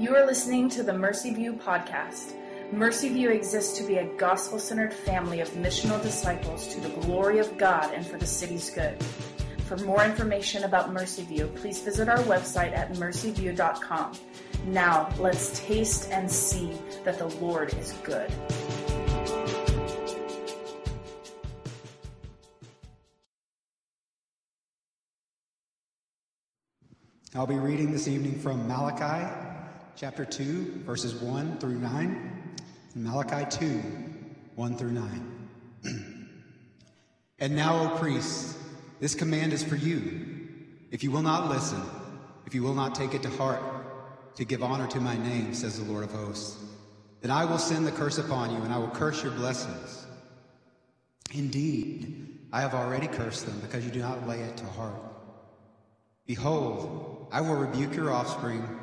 You are listening to the Mercy View podcast. Mercy View exists to be a gospel centered family of missional disciples to the glory of God and for the city's good. For more information about Mercy View, please visit our website at mercyview.com. Now, let's taste and see that the Lord is good. I'll be reading this evening from Malachi chapter 2, verses 1 through 9. and Malachi 2, 1 through 9. and now, O priests, this command is for you. If you will not listen, if you will not take it to heart, to give honor to my name, says the Lord of hosts, then I will send the curse upon you, and I will curse your blessings. Indeed, I have already cursed them because you do not lay it to heart. Behold, I will rebuke your offspring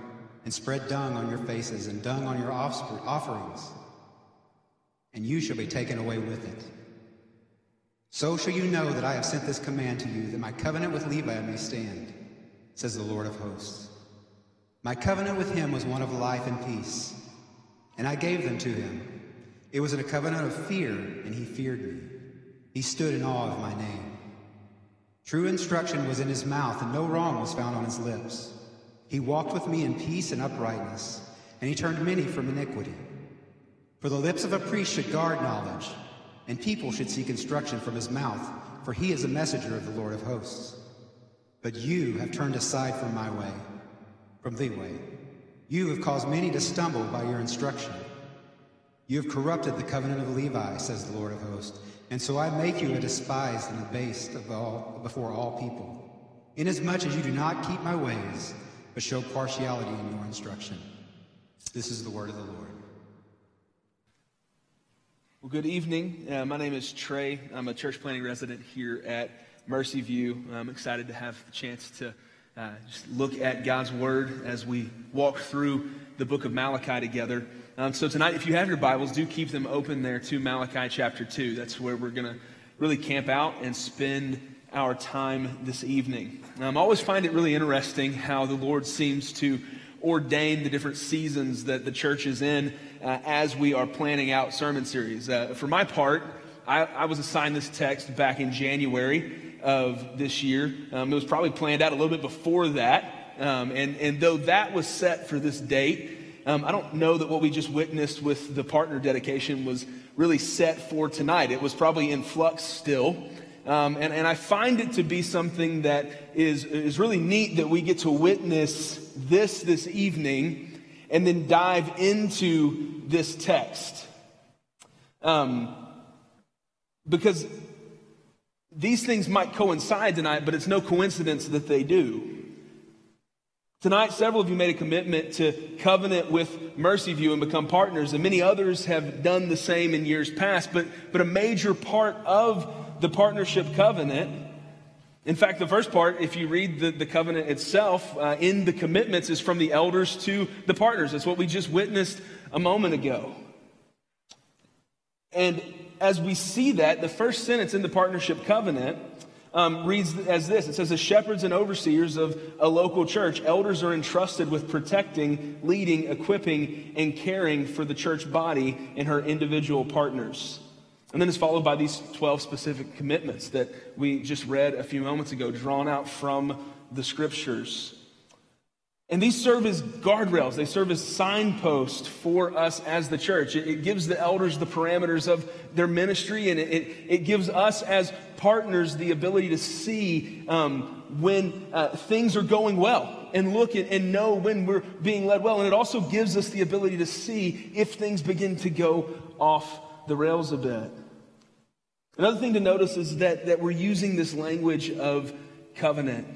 and spread dung on your faces and dung on your offerings, and you shall be taken away with it. So shall you know that I have sent this command to you, that my covenant with Levi may stand, says the Lord of hosts. My covenant with him was one of life and peace, and I gave them to him. It was a covenant of fear, and he feared me. He stood in awe of my name. True instruction was in his mouth, and no wrong was found on his lips. He walked with me in peace and uprightness, and he turned many from iniquity. For the lips of a priest should guard knowledge, and people should seek instruction from his mouth, for he is a messenger of the Lord of hosts. But you have turned aside from my way, from the way. You have caused many to stumble by your instruction. You have corrupted the covenant of Levi, says the Lord of hosts. And so I make you a despised and abased of all, before all people, inasmuch as you do not keep my ways, but show partiality in your instruction. This is the word of the Lord. Well, good evening. Uh, my name is Trey. I'm a church planting resident here at Mercy View. I'm excited to have the chance to uh, just look at God's Word as we walk through the book of Malachi together. Um, so tonight, if you have your Bibles, do keep them open there to Malachi chapter 2. That's where we're going to really camp out and spend our time this evening. Um, I always find it really interesting how the Lord seems to ordain the different seasons that the church is in uh, as we are planning out sermon series. Uh, for my part, I, I, was assigned this text back in January of this year. Um, it was probably planned out a little bit before that. Um, and, and though that was set for this date, um, I don't know that what we just witnessed with the partner dedication was really set for tonight. It was probably in flux still. Um, and, and I find it to be something that is, is really neat that we get to witness this this evening and then dive into this text. Um, because these things might coincide tonight, but it's no coincidence that they do. Tonight, several of you made a commitment to covenant with Mercy View and become partners, and many others have done the same in years past. But, but a major part of the partnership covenant, in fact, the first part, if you read the, the covenant itself, uh, in the commitments, is from the elders to the partners. That's what we just witnessed a moment ago. And as we see that, the first sentence in the partnership covenant um, reads as this it says, The shepherds and overseers of a local church, elders are entrusted with protecting, leading, equipping, and caring for the church body and her individual partners. And then it's followed by these 12 specific commitments that we just read a few moments ago, drawn out from the scriptures. And these serve as guardrails. They serve as signposts for us as the church. It, it gives the elders the parameters of their ministry, and it, it, it gives us as partners the ability to see um, when uh, things are going well and look and know when we're being led well. And it also gives us the ability to see if things begin to go off the rails a bit. Another thing to notice is that, that we're using this language of covenant.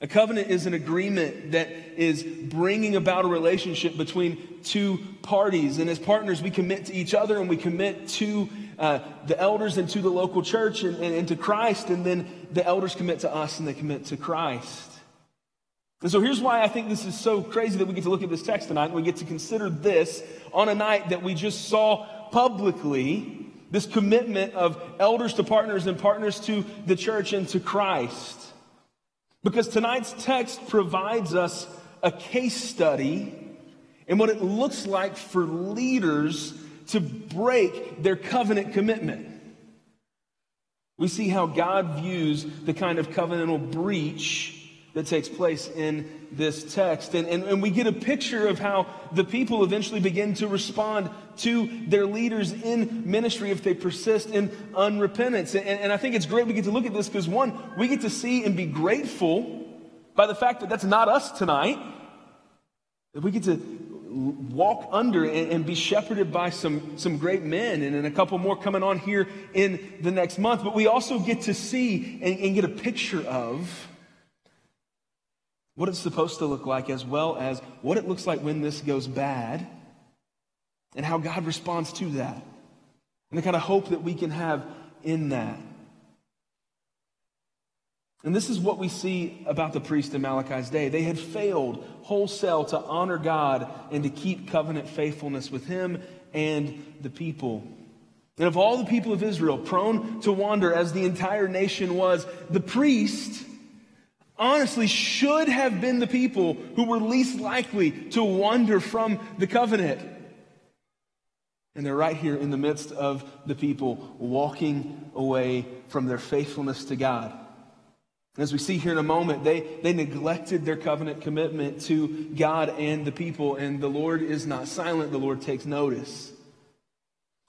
A covenant is an agreement that is bringing about a relationship between two parties. And as partners, we commit to each other and we commit to uh, the elders and to the local church and, and, and to Christ. And then the elders commit to us and they commit to Christ. And so here's why I think this is so crazy that we get to look at this text tonight and we get to consider this on a night that we just saw publicly this commitment of elders to partners and partners to the church and to Christ. Because tonight's text provides us a case study and what it looks like for leaders to break their covenant commitment. We see how God views the kind of covenantal breach that takes place in this text. And, and, and, we get a picture of how the people eventually begin to respond to their leaders in ministry if they persist in unrepentance. And, and I think it's great we get to look at this because, one, we get to see and be grateful by the fact that that's not us tonight. That we get to walk under and, and, be shepherded by some, some great men and, and a couple more coming on here in the next month. But we also get to see and, and get a picture of what it's supposed to look like, as well as what it looks like when this goes bad and how God responds to that. And the kind of hope that we can have in that. And this is what we see about the priest in Malachi's day. They had failed wholesale to honor God and to keep covenant faithfulness with him and the people. And of all the people of Israel, prone to wander as the entire nation was, the priest honestly should have been the people who were least likely to wander from the covenant. And they're right here in the midst of the people walking away from their faithfulness to God. As we see here in a moment, they, they neglected their covenant commitment to God and the people, and the Lord is not silent. The Lord takes notice.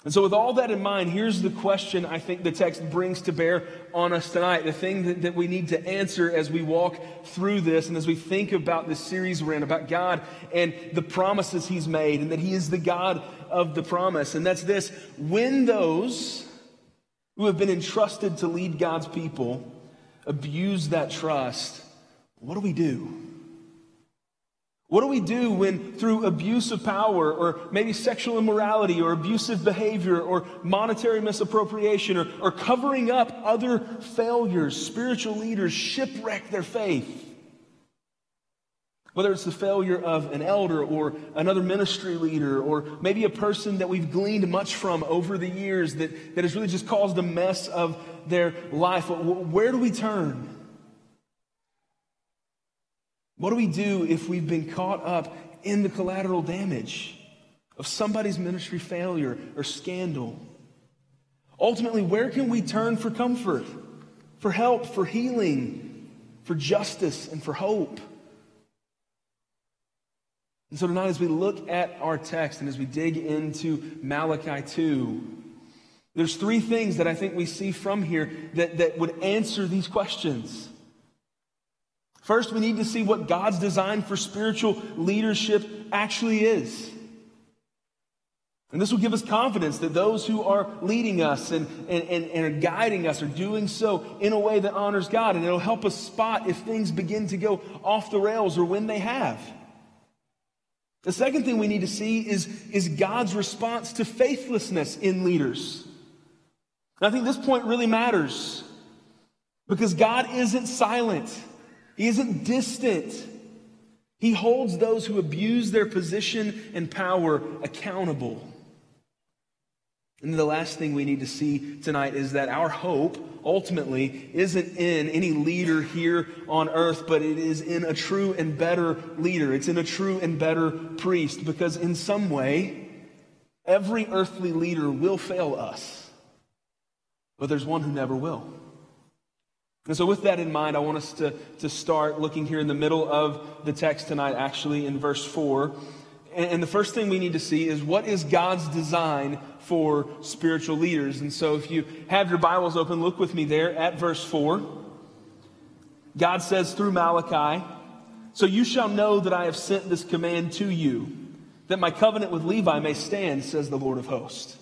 And so, with all that in mind, here's the question I think the text brings to bear on us tonight. The thing that, that we need to answer as we walk through this and as we think about this series we're in, about God and the promises He's made, and that He is the God of the promise. And that's this when those who have been entrusted to lead God's people abuse that trust, what do we do? What do we do when, through abuse of power, or maybe sexual immorality, or abusive behavior, or monetary misappropriation, or, or covering up other failures, spiritual leaders shipwreck their faith? Whether it's the failure of an elder or another ministry leader, or maybe a person that we've gleaned much from over the years that, that has really just caused a mess of their life. Where do we turn? What do we do if we've been caught up in the collateral damage of somebody's ministry failure or scandal? Ultimately, where can we turn for comfort, for help, for healing, for justice, and for hope? And so tonight, as we look at our text and as we dig into Malachi 2, there's three things that I think we see from here that, that would answer these questions. First, we need to see what God's design for spiritual leadership actually is. And this will give us confidence that those who are leading us and, and, and, and, are guiding us are doing so in a way that honors God. And it'll help us spot if things begin to go off the rails or when they have. The second thing we need to see is, is God's response to faithlessness in leaders. And I think this point really matters because God isn't silent, He isn't distant. He holds those who abuse their position and power accountable. And the last thing we need to see tonight is that our hope ultimately isn't in any leader here on earth, but it is in a true and better leader. It's in a true and better priest because in some way, every earthly leader will fail us. But there's one who never will. And so, with that in mind, I want us to, to start looking here in the middle of the text tonight, actually, in verse 4. And, and the first thing we need to see is what is God's design for spiritual leaders? And so, if you have your Bibles open, look with me there at verse 4. God says through Malachi, So you shall know that I have sent this command to you, that my covenant with Levi may stand, says the Lord of hosts.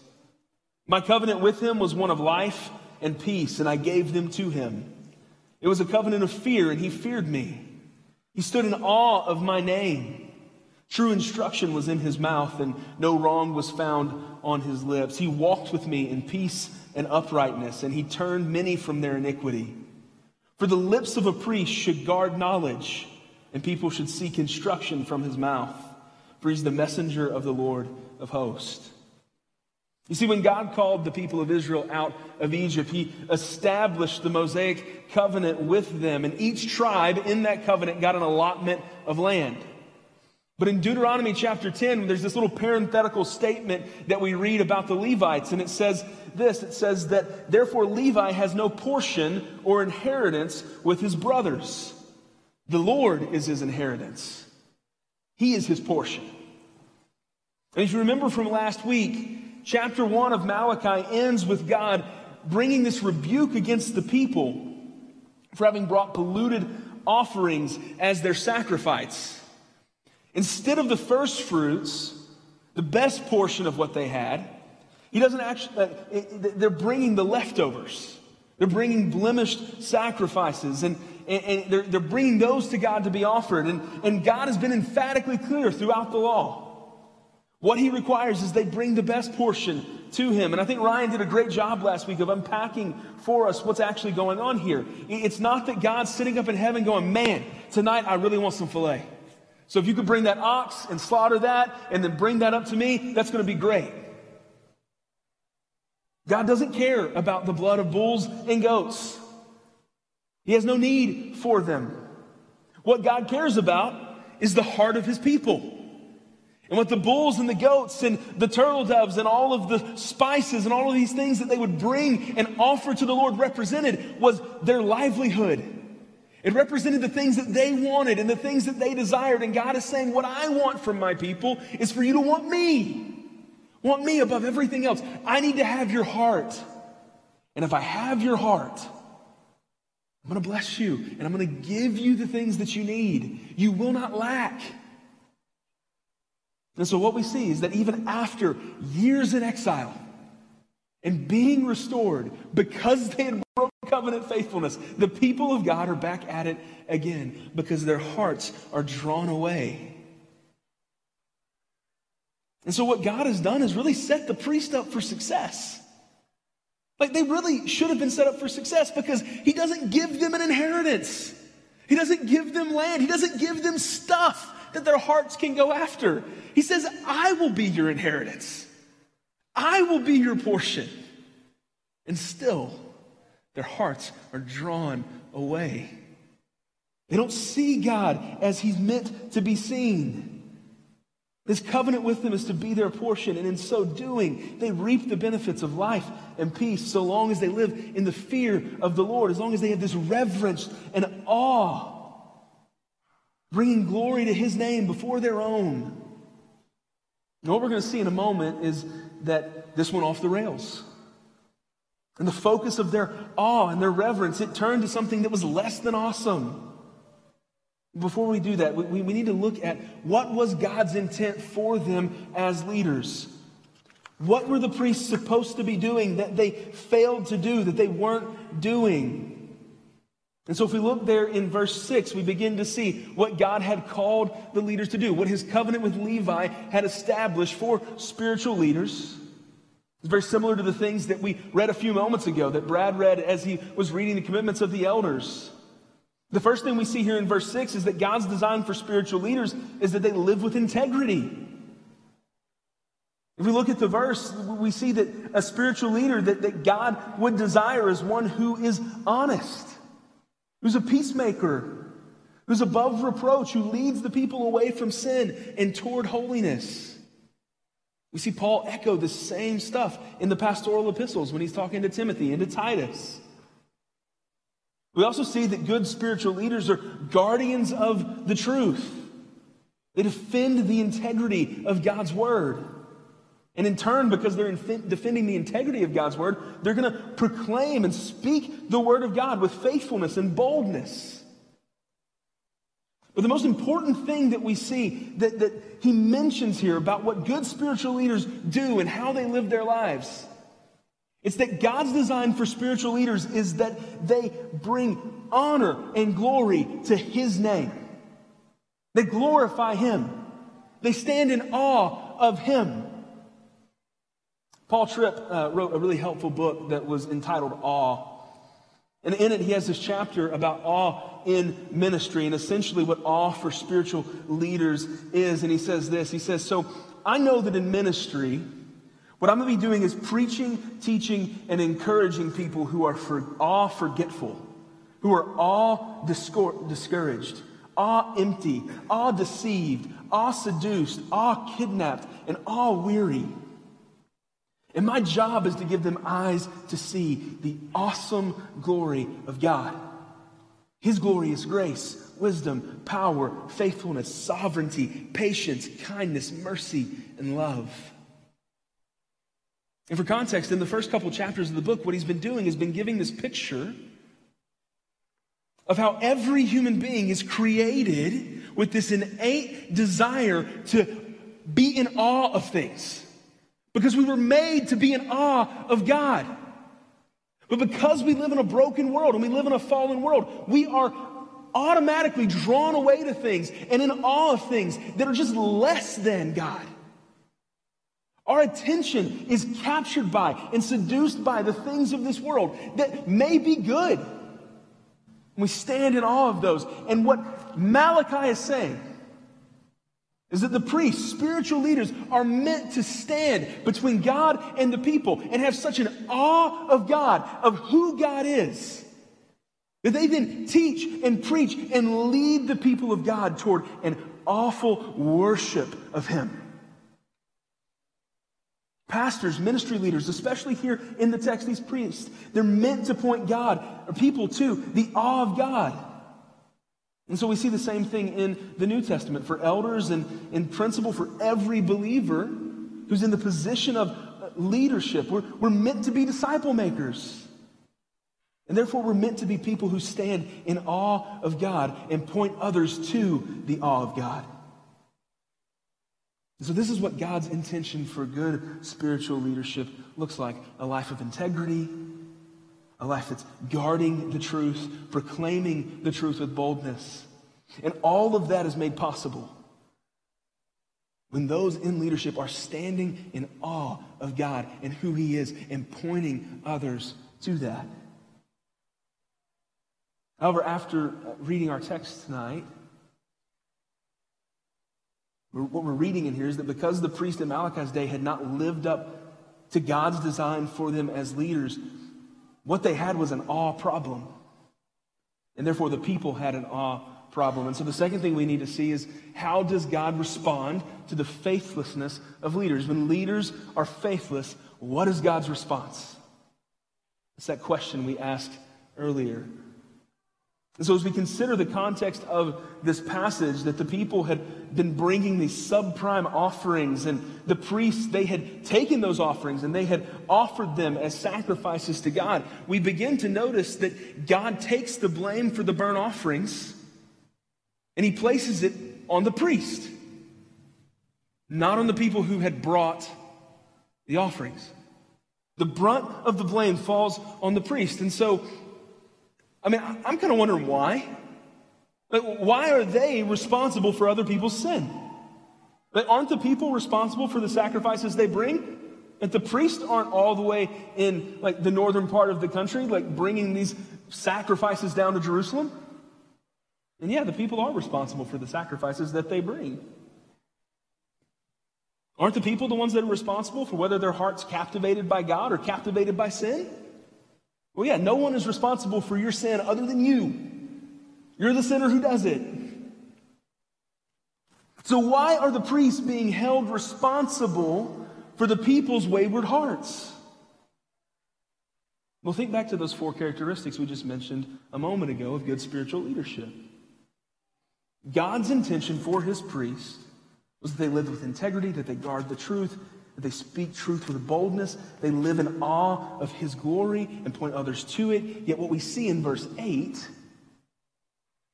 My covenant with him was one of life and peace, and I gave them to him. It was a covenant of fear, and he feared me. He stood in awe of my name. True instruction was in his mouth, and no wrong was found on his lips. He walked with me in peace and uprightness, and he turned many from their iniquity. For the lips of a priest should guard knowledge, and people should seek instruction from his mouth. For he's the messenger of the Lord of hosts. You see, when God called the people of Israel out of Egypt, He established the Mosaic covenant with them, and each tribe in that covenant got an allotment of land. But in Deuteronomy chapter 10, there's this little parenthetical statement that we read about the Levites, and it says this it says that, therefore, Levi has no portion or inheritance with his brothers. The Lord is his inheritance, he is his portion. And if you remember from last week, chapter 1 of Malachi ends with God bringing this rebuke against the people for having brought polluted offerings as their sacrifice. Instead of the first fruits, the best portion of what they had, he doesn't actually, uh, they're bringing the leftovers. They're bringing blemished sacrifices and, and, and they're, they're bringing those to God to be offered. And, and God has been emphatically clear throughout the law. What he requires is they bring the best portion to him. And I think Ryan did a great job last week of unpacking for us what's actually going on here. It's not that God's sitting up in heaven going, man, tonight I really want some filet. So if you could bring that ox and slaughter that and then bring that up to me, that's going to be great. God doesn't care about the blood of bulls and goats. He has no need for them. What God cares about is the heart of his people. And what the bulls and the goats and the turtle doves and all of the spices and all of these things that they would bring and offer to the Lord represented was their livelihood. It represented the things that they wanted and the things that they desired. And God is saying, What I want from my people is for you to want me. Want me above everything else. I need to have your heart. And if I have your heart, I'm going to bless you and I'm going to give you the things that you need. You will not lack. And so, what we see is that even after years in exile and being restored because they had broken covenant faithfulness. The people of God are back at it again because their hearts are drawn away. And so, what God has done is really set the priest up for success. Like, they really should have been set up for success because He doesn't give them an inheritance, He doesn't give them land, He doesn't give them stuff that their hearts can go after. He says, I will be your inheritance, I will be your portion. And still, their hearts are drawn away. They don't see God as He's meant to be seen. His covenant with them is to be their portion, and in so doing, they reap the benefits of life and peace so long as they live in the fear of the Lord, as long as they have this reverence and awe, bringing glory to His name before their own. And what we're going to see in a moment is that this went off the rails. And the focus of their awe and their reverence, it turned to something that was less than awesome. Before we do that, we, we need to look at what was God's intent for them as leaders. What were the priests supposed to be doing that they failed to do, that they weren't doing? And so, if we look there in verse 6, we begin to see what God had called the leaders to do, what his covenant with Levi had established for spiritual leaders. It's very similar to the things that we read a few moments ago that Brad read as he was reading the commitments of the elders. The first thing we see here in verse 6 is that God's design for spiritual leaders is that they live with integrity. If we look at the verse, we see that a spiritual leader that, that God would desire is one who is honest, who's a peacemaker, who's above reproach, who leads the people away from sin and toward holiness. We see Paul echo the same stuff in the pastoral epistles when he's talking to Timothy and to Titus. We also see that good spiritual leaders are guardians of the truth. They defend the integrity of God's word. And in turn, because they're defending the integrity of God's word, they're going to proclaim and speak the word of God with faithfulness and boldness. But the most important thing that we see that, that he mentions here about what good spiritual leaders do and how they live their lives, it's that God's design for spiritual leaders is that they bring honor and glory to his name. They glorify him. They stand in awe of him. Paul Tripp uh, wrote a really helpful book that was entitled Awe. And in it, he has this chapter about awe in ministry and essentially what awe for spiritual leaders is. And he says this He says, So I know that in ministry, what I'm going to be doing is preaching, teaching, and encouraging people who are for awe forgetful, who are awe discouraged, awe empty, awe deceived, awe seduced, awe kidnapped, and awe weary. And my job is to give them eyes to see the awesome glory of God. His glory is grace, wisdom, power, faithfulness, sovereignty, patience, kindness, mercy, and love. And for context, in the first couple chapters of the book, what he's been doing has been giving this picture of how every human being is created with this innate desire to be in awe of things. Because we were made to be in awe of God. But because we live in a broken world and we live in a fallen world, we are automatically drawn away to things and in awe of things that are just less than God. Our attention is captured by and seduced by the things of this world that may be good. We stand in awe of those. And what Malachi is saying is that the priests, spiritual leaders, are meant to stand between God and the people and have such an awe of God, of who God is, that they then teach and preach and lead the people of God toward an awful worship of Him. Pastors, ministry leaders, especially here in the text, these priests, they're meant to point God, or people to, the awe of God. And so we see the same thing in the New Testament for elders and in principle for every believer who's in the position of uh, leadership. We're, we're meant to be disciple makers. And therefore, we're meant to be people who stand in awe of God and point others to the awe of God. So, this is what God's intention for good spiritual leadership looks like a life of integrity, a life that's guarding the truth, proclaiming the truth with boldness. And all of that is made possible when those in leadership are standing in awe of God and who He is and pointing others to that. However, after uh, reading our text tonight, what we're reading in here is that because the priest in Malachi's day had not lived up to God's design for them as leaders, what they had was an awe problem. And therefore, the people had an awe problem. And so, the second thing we need to see is how does God respond to the faithlessness of leaders? When leaders are faithless, what is God's response? It's that question we asked earlier. And so, as we consider the context of this passage, that the people had been bringing these subprime offerings, and the priests, they had taken those offerings and they had offered them as sacrifices to God, we begin to notice that God takes the blame for the burnt offerings and he places it on the priest, not on the people who had brought the offerings. The brunt of the blame falls on the priest. And so, I mean, I'm kind of wondering why. Why are they responsible for other people's sin? But aren't the people responsible for the sacrifices they bring? That the priests aren't all the way in like the northern part of the country, like bringing these sacrifices down to Jerusalem. And yeah, the people are responsible for the sacrifices that they bring. Aren't the people the ones that are responsible for whether their heart's captivated by God or captivated by sin? Well, yeah, no one is responsible for your sin other than you. You're the sinner who does it. So, why are the priests being held responsible for the people's wayward hearts? Well, think back to those four characteristics we just mentioned a moment ago of good spiritual leadership. God's intention for his priests was that they live with integrity, that they guard the truth, they speak truth with boldness, they live in awe of his glory and point others to it. Yet what we see in verse 8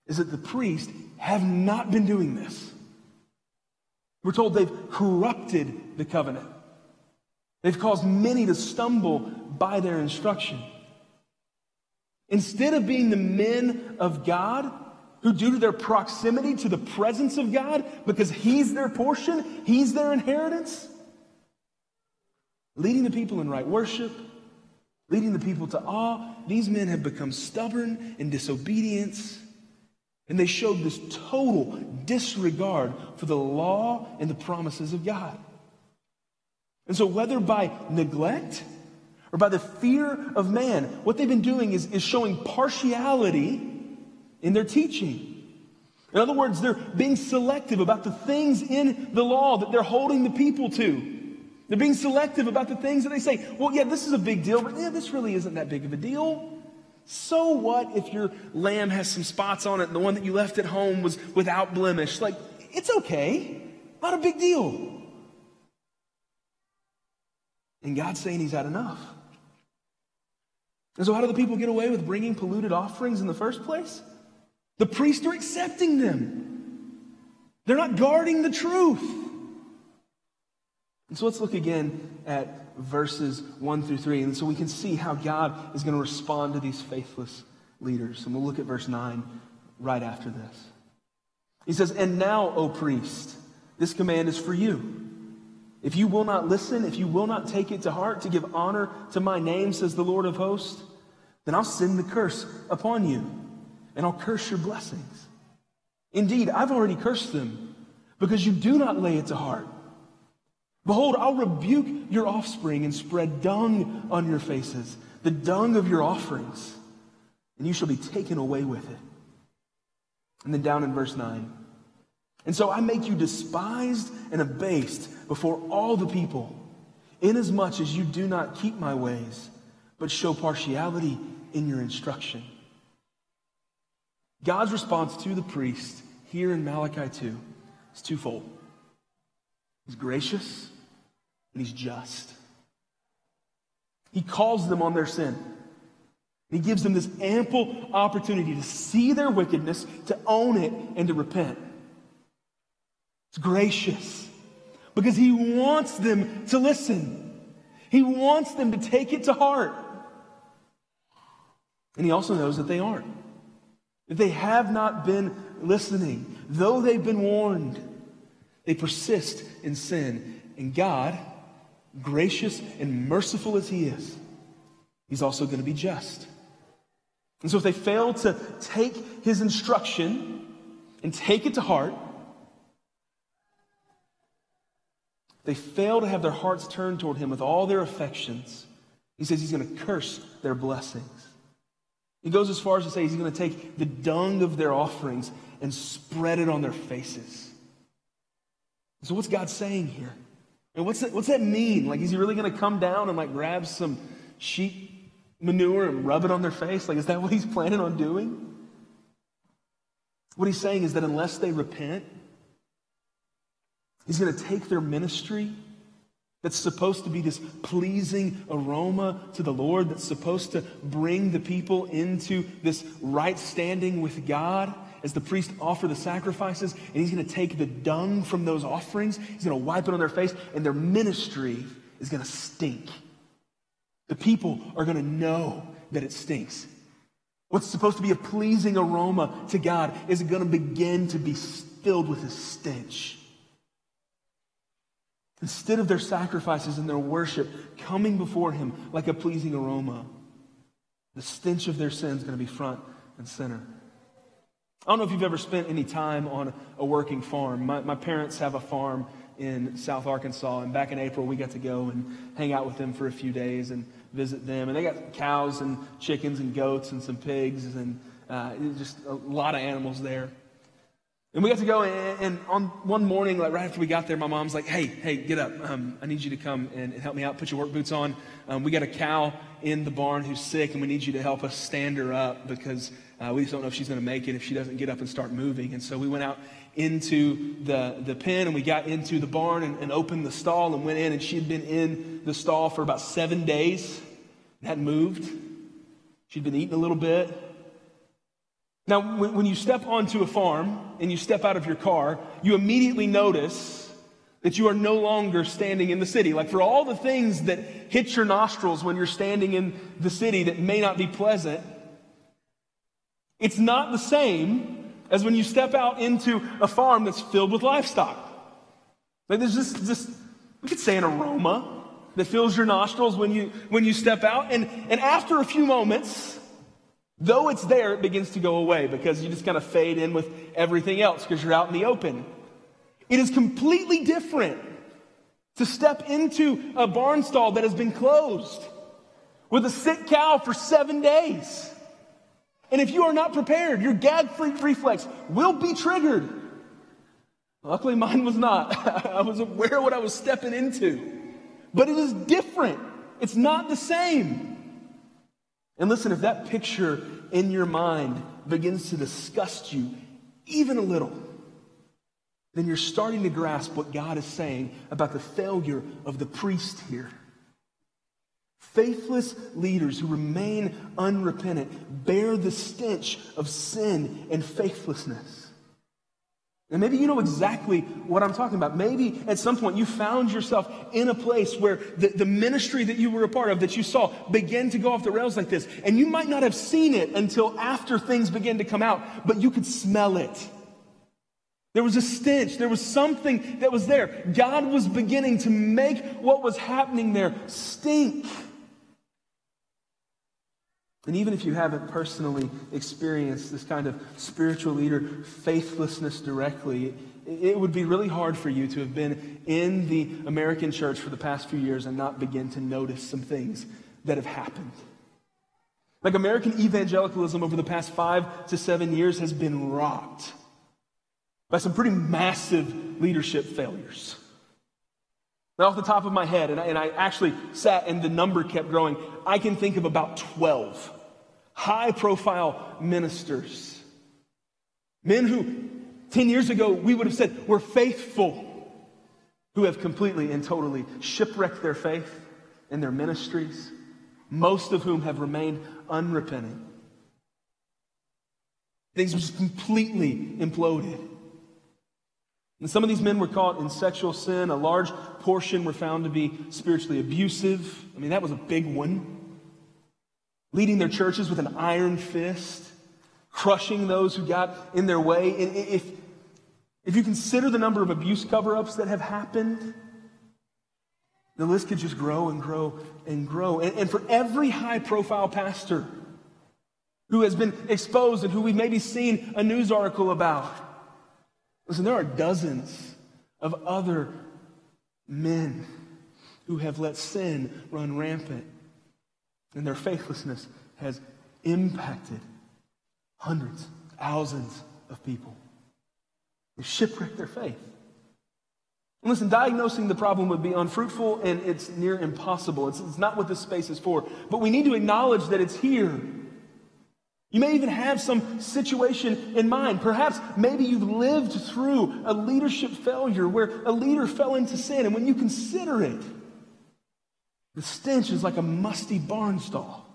is that the priests have not been doing this. We're told they've corrupted the covenant. They've caused many to stumble by their instruction. Instead of being the men of God, who, due to their proximity to the presence of God, because He's their portion, He's their inheritance, leading the people in right worship, leading the people to awe, these men have become stubborn in disobedience, and they showed this total disregard for the law and the promises of God. And so, whether by neglect or by the fear of man, what they've been doing is, is showing partiality in their teaching. In other words, they're being selective about the things in the law that they're holding the people to. They're being selective about the things that they say, well, yeah, this is a big deal, but yeah, this really isn't that big of a deal. So what if your lamb has some spots on it and the one that you left at home was without blemish? Like, it's okay. Not a big deal. And God's saying He's had enough. And so, how do the people get away with bringing polluted offerings in the first place? The priests are accepting them, they're not guarding the truth. And so, let's look again at verses 1 through 3. And so we can see how God is going to respond to these faithless leaders. And we'll look at verse 9 right after this. He says, And now, O priest, this command is for you. If you will not listen, if you will not take it to heart to give honor to my name, says the Lord of hosts, then I'll send the curse upon you, and I'll curse your blessings. Indeed, I've already cursed them because you do not lay it to heart. Behold, I'll rebuke your offspring and spread dung on your faces, the dung of your offerings, and you shall be taken away with it. And then down in verse 9. And so I make you despised and abased before all the people, inasmuch as you do not keep my ways, but show partiality in your instruction. God's response to the priest here in Malachi 2 is twofold. He's gracious and he's just. He calls them on their sin. He gives them this ample opportunity to see their wickedness, to own it, and to repent. It's gracious because he wants them to listen. He wants them to take it to heart. And he also knows that they aren't. That they have not been listening. Though they've been warned, they persist in sin. And God, gracious and merciful as he is, he's also going to be just. And so if they fail to take his instruction and take it to heart, they fail to have their hearts turned toward him with all their affections, he says he's going to curse their blessings. He goes as far as to say he's going to take the dung of their offerings and spread it on their faces. So, what's God saying here? And what's that, what's that mean? Like, is he really going to come down and like grab some sheep manure and rub it on their face? Like, is that what he's planning on doing? What he's saying is that unless they repent, he's going to take their ministry that's supposed to be this pleasing aroma to the Lord, that's supposed to bring the people into this right standing with God as the priest offer the sacrifices, and he's going to take the dung from those offerings, he's going to wipe it on their face, and their ministry is going to stink. The people are going to know that it stinks. What's supposed to be a pleasing aroma to God is going to begin to be filled with a stench. Instead of their sacrifices and their worship coming before Him like a pleasing aroma, the stench of their sin is going to be front and center. I don't know if you've ever spent any time on a working farm. My, my parents have a farm in South Arkansas, and back in April we got to go and hang out with them for a few days and visit them. And they got cows and chickens and goats and some pigs and uh, just a lot of animals there. And we got to go, and, and, on one morning, like right after we got there, my mom's like, "Hey, hey, get up! Um, I need you to come and, and, help me out. Put your work boots on. Um, we got a cow in the barn who's sick, and we need you to help us stand her up because uh, we just don't know if she's going to make it if she doesn't get up and start moving." And so we went out into the the pen, and we got into the barn and, and opened the stall and went in, and she had been in the stall for about seven days, and hadn't moved. She'd been eating a little bit, now, when, you step onto a farm and you step out of your car, you immediately notice that you are no longer standing in the city. Like for all the things that hit your nostrils when you're standing in the city that may not be pleasant, it's not the same as when you step out into a farm that's filled with livestock. Like there's just, just we could say an aroma that fills your nostrils when you when you step out. And, and after a few moments, Though it's there, it begins to go away because you just kind of fade in with everything else because you're out in the open. It is completely different to step into a barn stall that has been closed with a sick cow for seven days And if you are not prepared, your gag reflex will be triggered. Luckily, mine was not. I was aware of what I was stepping into. But it is different, it's not the same. And listen, if that picture in your mind begins to disgust you even a little, then you're starting to grasp what God is saying about the failure of the priest here. Faithless leaders who remain unrepentant bear the stench of sin and faithlessness. And maybe you know exactly what I'm talking about. Maybe at some point you found yourself in a place where the, the ministry that you were a part of, that you saw, began to go off the rails like this. And you might not have seen it until after things began to come out, but you could smell it. There was a stench. There was something that was there. God was beginning to make what was happening there stink. And even if you haven't personally experienced this kind of spiritual leader faithlessness directly, it would be really hard for you to have been in the American church for the past few years and not begin to notice some things that have happened. Like American evangelicalism over the past five to seven years has been rocked by some pretty massive leadership failures. Now, off the top of my head, and I, and I actually sat and the number kept growing, I can think of about 12 high profile ministers. Men who 10 years ago we would have said were faithful, who have completely and totally shipwrecked their faith and their ministries, most of whom have remained unrepentant. Things just completely imploded. And some of these men were caught in sexual sin. A large portion were found to be spiritually abusive. I mean, that was a big one. Leading their churches with an iron fist, crushing those who got in their way. If, if you consider the number of abuse cover ups that have happened, the list could just grow and grow and grow. And, and for every high profile pastor who has been exposed and who we've maybe seen a news article about, Listen, there are dozens of other men who have let sin run rampant, and their faithlessness has impacted hundreds, thousands of people. They shipwrecked their faith. Listen, diagnosing the problem would be unfruitful and it's near impossible. It's, it's not what this space is for. But we need to acknowledge that it's here. You may even have some situation in mind. Perhaps maybe you've lived through a leadership failure where a leader fell into sin, and when you consider it, the stench is like a musty barn stall.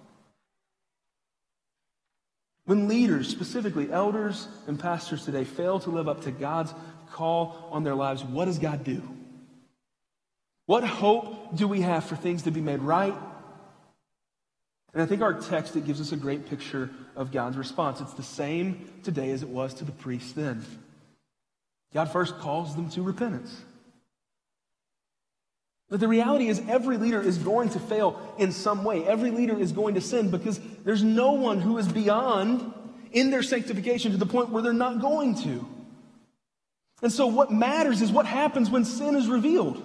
When leaders, specifically elders and pastors today, fail to live up to God's call on their lives, what does God do? What hope do we have for things to be made right and I think our text, it gives us a great picture of God's response. It's the same today as it was to the priests then. God first calls them to repentance. But the reality is, every leader is going to fail in some way. Every leader is going to sin because there's no one who is beyond in their sanctification to the point where they're not going to. And so, what matters is what happens when sin is revealed.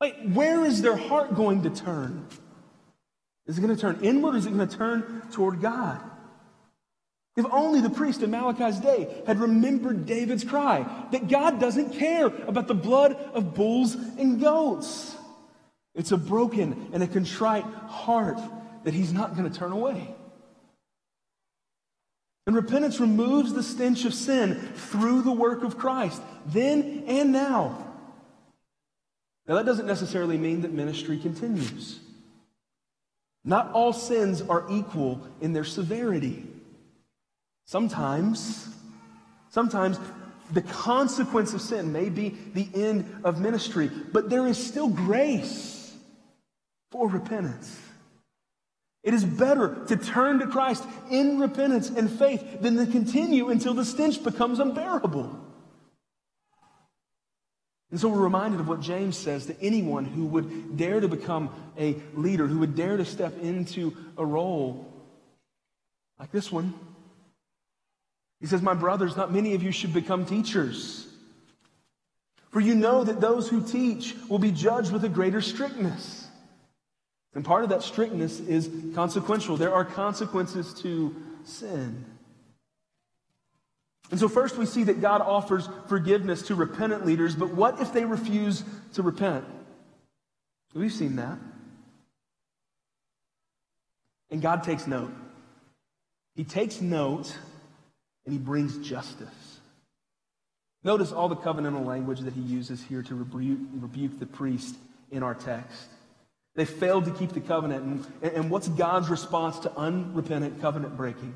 Like, where is their heart going to turn? Is it going to turn inward or is it going to turn toward God? If only the priest in Malachi's day had remembered David's cry that God doesn't care about the blood of bulls and goats. It's a broken and a contrite heart that he's not going to turn away. And repentance removes the stench of sin through the work of Christ, then and now. Now, that doesn't necessarily mean that ministry continues. Not all sins are equal in their severity. Sometimes, sometimes the consequence of sin may be the end of ministry, but there is still grace for repentance. It is better to turn to Christ in repentance and faith than to continue until the stench becomes unbearable. And so we're reminded of what James says to anyone who would dare to become a leader, who would dare to step into a role like this one. He says, My brothers, not many of you should become teachers. For you know that those who teach will be judged with a greater strictness. And part of that strictness is consequential. There are consequences to sin. And so, first, we see that God offers forgiveness to repentant leaders, but what if they refuse to repent? We've seen that. And God takes note. He takes note and he brings justice. Notice all the covenantal language that he uses here to rebuke, rebuke the priest in our text. They failed to keep the covenant. And, and what's God's response to unrepentant covenant breaking?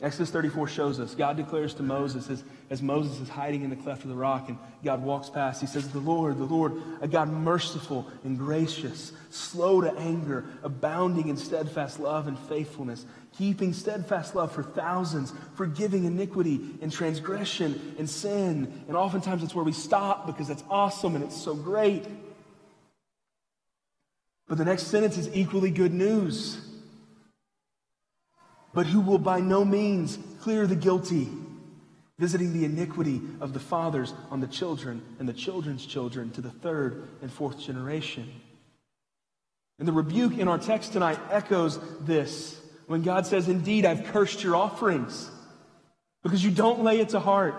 Exodus 34 shows us. God declares to Moses as, as Moses is hiding in the cleft of the rock and God walks past, he says, The Lord, the Lord, a God merciful and gracious, slow to anger, abounding in steadfast love and faithfulness, keeping steadfast love for thousands, forgiving iniquity and transgression and sin. And oftentimes it's where we stop because that's awesome and it's so great. But the next sentence is equally good news but who will by no means clear the guilty, visiting the iniquity of the fathers on the children and the children's children to the third and fourth generation. And the rebuke in our text tonight echoes this when God says, Indeed, I've cursed your offerings because you don't lay it to heart.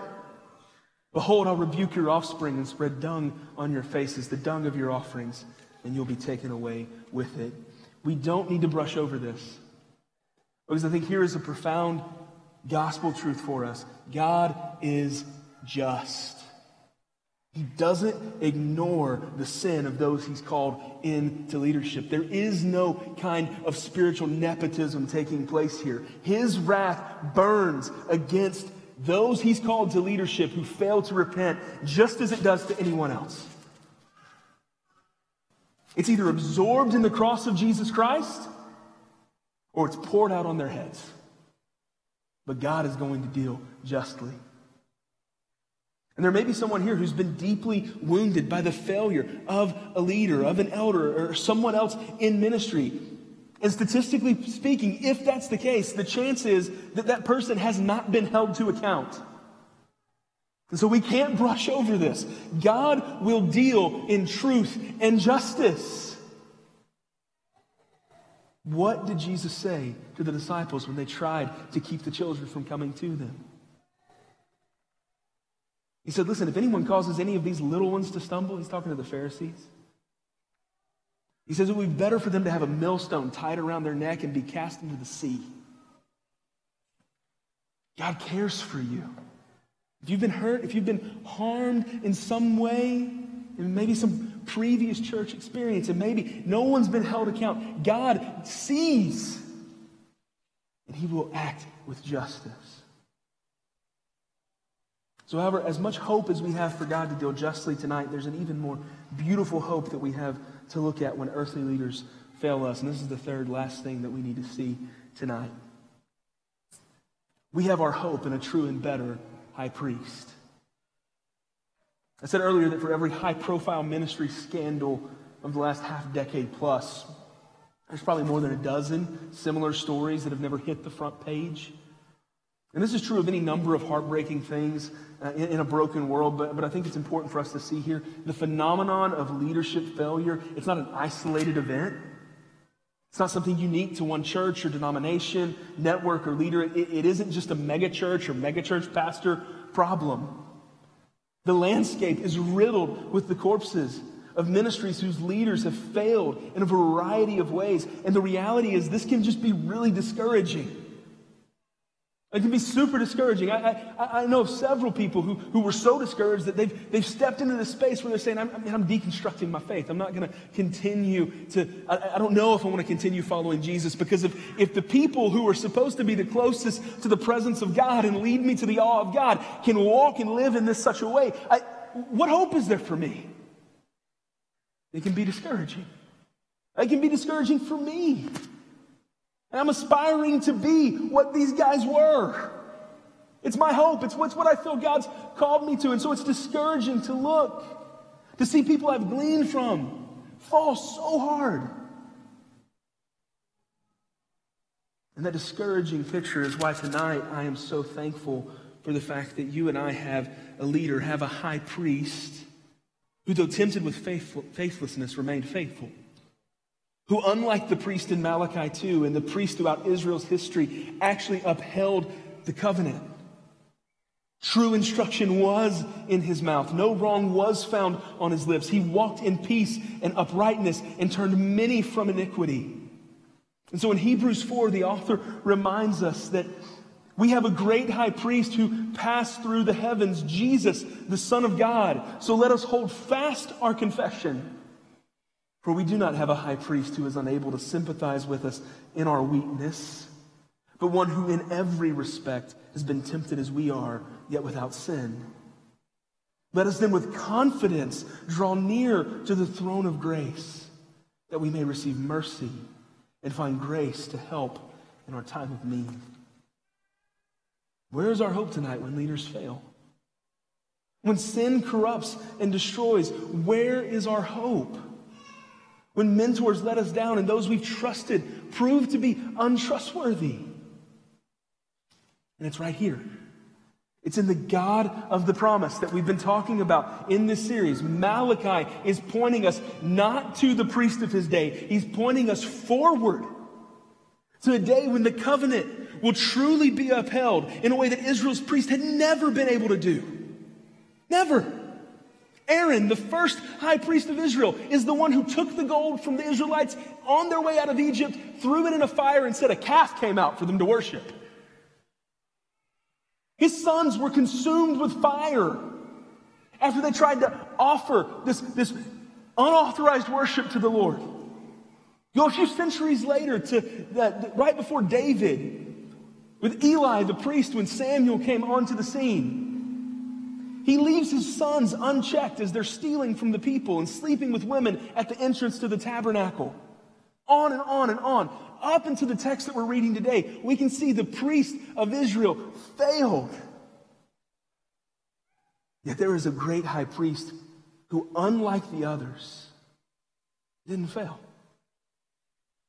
Behold, I'll rebuke your offspring and spread dung on your faces, the dung of your offerings, and you'll be taken away with it. We don't need to brush over this. Because I think here is a profound gospel truth for us God is just. He doesn't ignore the sin of those he's called into leadership. There is no kind of spiritual nepotism taking place here. His wrath burns against those he's called to leadership who fail to repent, just as it does to anyone else. It's either absorbed in the cross of Jesus Christ or it's poured out on their heads. But God is going to deal justly. And there may be someone here who's been deeply wounded by the failure of a leader, of an elder, or someone else in ministry. And statistically speaking, if that's the case, the chance is that that person has not been held to account. And so we can't brush over this. God will deal in truth and justice. What did Jesus say to the disciples when they tried to keep the children from coming to them? He said, Listen, if anyone causes any of these little ones to stumble, he's talking to the Pharisees. He says it would be better for them to have a millstone tied around their neck and be cast into the sea. God cares for you. If you've been hurt, if you've been harmed in some way, and maybe some previous church experience, and maybe no one's been held account. God sees, and He will act with justice. So, however, as much hope as we have for God to deal justly tonight, there's an even more beautiful hope that we have to look at when earthly leaders fail us. And this is the third, last thing that we need to see tonight. We have our hope in a true and better high priest. I said earlier that for every high profile ministry scandal of the last half decade plus, there's probably more than a dozen similar stories that have never hit the front page. And this is true of any number of heartbreaking things uh, in, in, a broken world, but, but I think it's important for us to see here the phenomenon of leadership failure. It's not an isolated event. It's not something unique to one church or denomination, network, or leader. it, it isn't just a megachurch or megachurch pastor problem. The landscape is riddled with the corpses of ministries whose leaders have failed in a variety of ways. And the reality is, this can just be really discouraging. It can be super discouraging. I, I, I, know of several people who, who were so discouraged that they've, they've stepped into this space where they're saying, I'm, I'm deconstructing my faith. I'm not going to continue to, I, I, don't know if I want to continue following Jesus because if, if the people who are supposed to be the closest to the presence of God and lead me to the awe of God can walk and live in this such a way, I, what hope is there for me? It can be discouraging. It can be discouraging for me. And I'm aspiring to be what these guys were. It's my hope. It's what I feel God's called me to. And so it's discouraging to look, to see people I've gleaned from fall so hard. And that discouraging picture is why tonight I am so thankful for the fact that you and I have a leader, have a high priest, who, though tempted with faithful, faithlessness, remained faithful who, unlike the priest in Malachi 2 and the priest throughout Israel's history, actually upheld the covenant. True instruction was in his mouth. No wrong was found on his lips. He walked in peace and uprightness and turned many from iniquity. And so in Hebrews 4, the author reminds us that we have a great high priest who passed through the heavens, Jesus, the Son of God. So let us hold fast our confession. For we do not have a high priest who is unable to sympathize with us in our weakness, but one who in every respect has been tempted as we are, yet without sin. Let us then with confidence draw near to the throne of grace, that we may receive mercy and find grace to help in our time of need. Where is our hope tonight when leaders fail? When sin corrupts and destroys, where is our hope? When mentors let us down and those we've trusted prove to be untrustworthy. And it's right here. It's in the God of the promise that we've been talking about in this series. Malachi is pointing us not to the priest of his day, he's pointing us forward to a day when the covenant will truly be upheld in a way that Israel's priest had never been able to do. Never. Aaron, the first high priest of Israel, is the one who took the gold from the Israelites on their way out of Egypt, threw it in a fire, and said a calf came out for them to worship. His sons were consumed with fire after they tried to offer this, this unauthorized worship to the Lord. Go a few centuries later to the, right before David, with Eli the priest when Samuel came onto the scene. He leaves his sons unchecked as they're stealing from the people and sleeping with women at the entrance to the tabernacle. On and on and on. Up into the text that we're reading today, we can see the priest of Israel failed. Yet there is a great high priest who, unlike the others, didn't fail.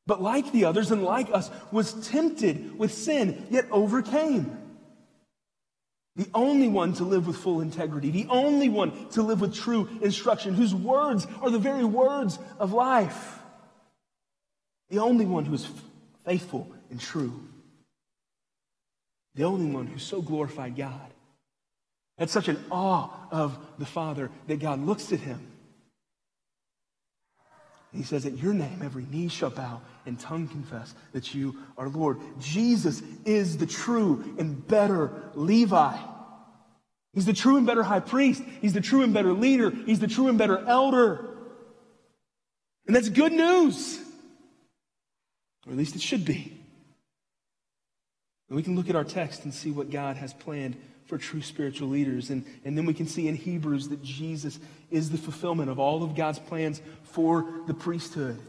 But like the others and like us, was tempted with sin, yet overcame. The only one to live with full integrity, the only one to live with true instruction, whose words are the very words of life. The only one who is faithful and true. The only one who so glorified God. Had such an awe of the Father that God looks at him. He says, At your name, every knee shall bow and tongue confess that you are Lord. Jesus is the true and better Levi. He's the true and better high priest. He's the true and better leader. He's the true and better elder. And that's good news. Or at least it should be. And we can look at our text and see what God has planned for true spiritual leaders. And, and then we can see in Hebrews that Jesus is the fulfillment of all of God's plans for the priesthood.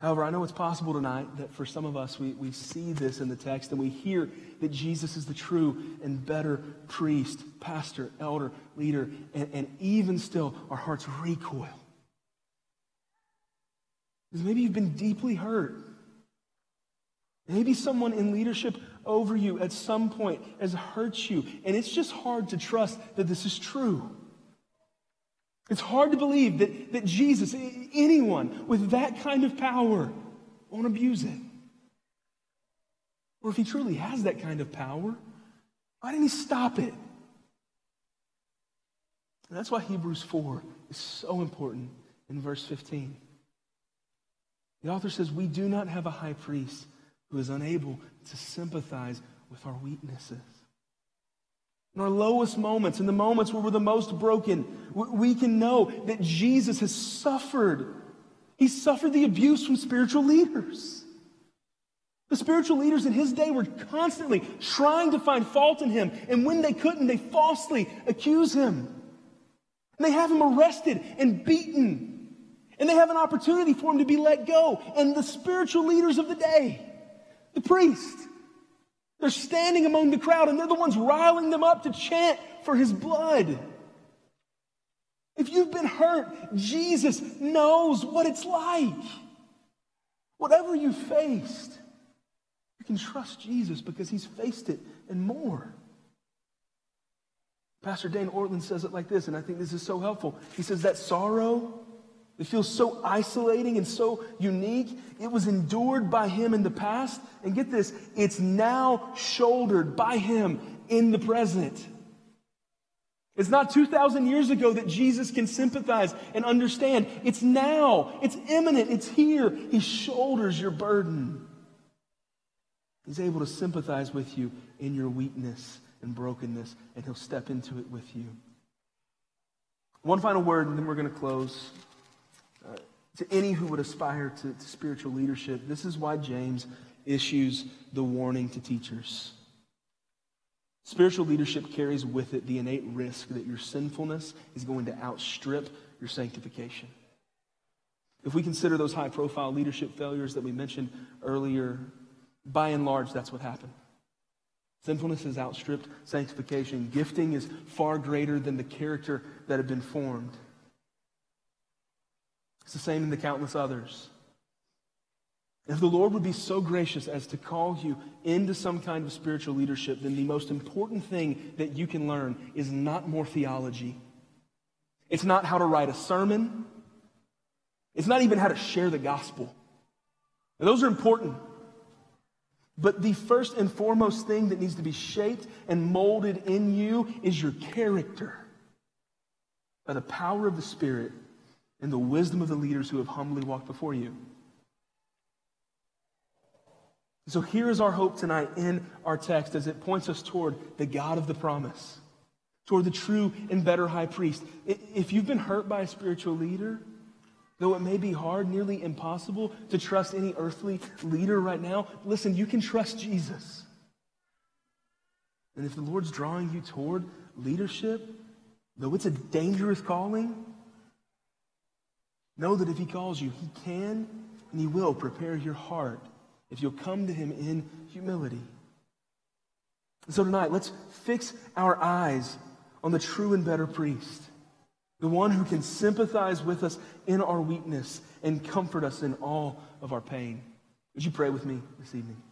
However, I know it's possible tonight that for some of us, we, we see this in the text and we hear that Jesus is the true and better priest, pastor, elder, leader, and, and even still our hearts recoil. Because maybe you've been deeply hurt. Maybe someone in leadership over you at some point has hurt you, and it's just hard to trust that this is true. It's hard to believe that, that Jesus, anyone with that kind of power, won't abuse it. Or if he truly has that kind of power, why didn't he stop it? And that's why Hebrews 4 is so important in verse 15. The author says, We do not have a high priest who is unable to sympathize with our weaknesses. In our lowest moments, in the moments where we're the most broken, we can know that Jesus has suffered. He suffered the abuse from spiritual leaders. The spiritual leaders in his day were constantly trying to find fault in him, and when they couldn't, they falsely accuse him. And they have him arrested and beaten. And they have an opportunity for him to be let go. And the spiritual leaders of the day, the priest, they're standing among the crowd and they're the ones riling them up to chant for his blood. If you've been hurt, Jesus knows what it's like. Whatever you faced, you can trust Jesus because he's faced it and more. Pastor Dane Ortlund says it like this, and I think this is so helpful. He says that sorrow It feels so isolating and so unique. It was endured by him in the past. And get this, it's now shouldered by him in the present. It's not 2,000 years ago that Jesus can sympathize and understand. It's now. It's imminent. It's here. He shoulders your burden. He's able to sympathize with you in your weakness and brokenness, and he'll step into it with you. One final word, and then we're going to close. To any who would aspire to, to spiritual leadership, this is why James issues the warning to teachers. Spiritual leadership carries with it the innate risk that your sinfulness is going to outstrip your sanctification. If we consider those high profile leadership failures that we mentioned earlier, by and large, that's what happened. Sinfulness has outstripped sanctification. Gifting is far greater than the character that had been formed. It's the same in the countless others. If the Lord would be so gracious as to call you into some kind of spiritual leadership, then the most important thing that you can learn is not more theology. It's not how to write a sermon. It's not even how to share the gospel. Now, those are important. But the first and foremost thing that needs to be shaped and molded in you is your character by the power of the Spirit and the wisdom of the leaders who have humbly walked before you. So here is our hope tonight in our text as it points us toward the God of the promise, toward the true and better high priest. If you've been hurt by a spiritual leader, though it may be hard, nearly impossible to trust any earthly leader right now, listen, you can trust Jesus. And if the Lord's drawing you toward leadership, though it's a dangerous calling, know that if He calls you, He can and He will prepare your heart if you'll come to him in humility. And so tonight, let's fix our eyes on the true and better priest, the one who can sympathize with us in our weakness and comfort us in all of our pain. Would you pray with me this evening?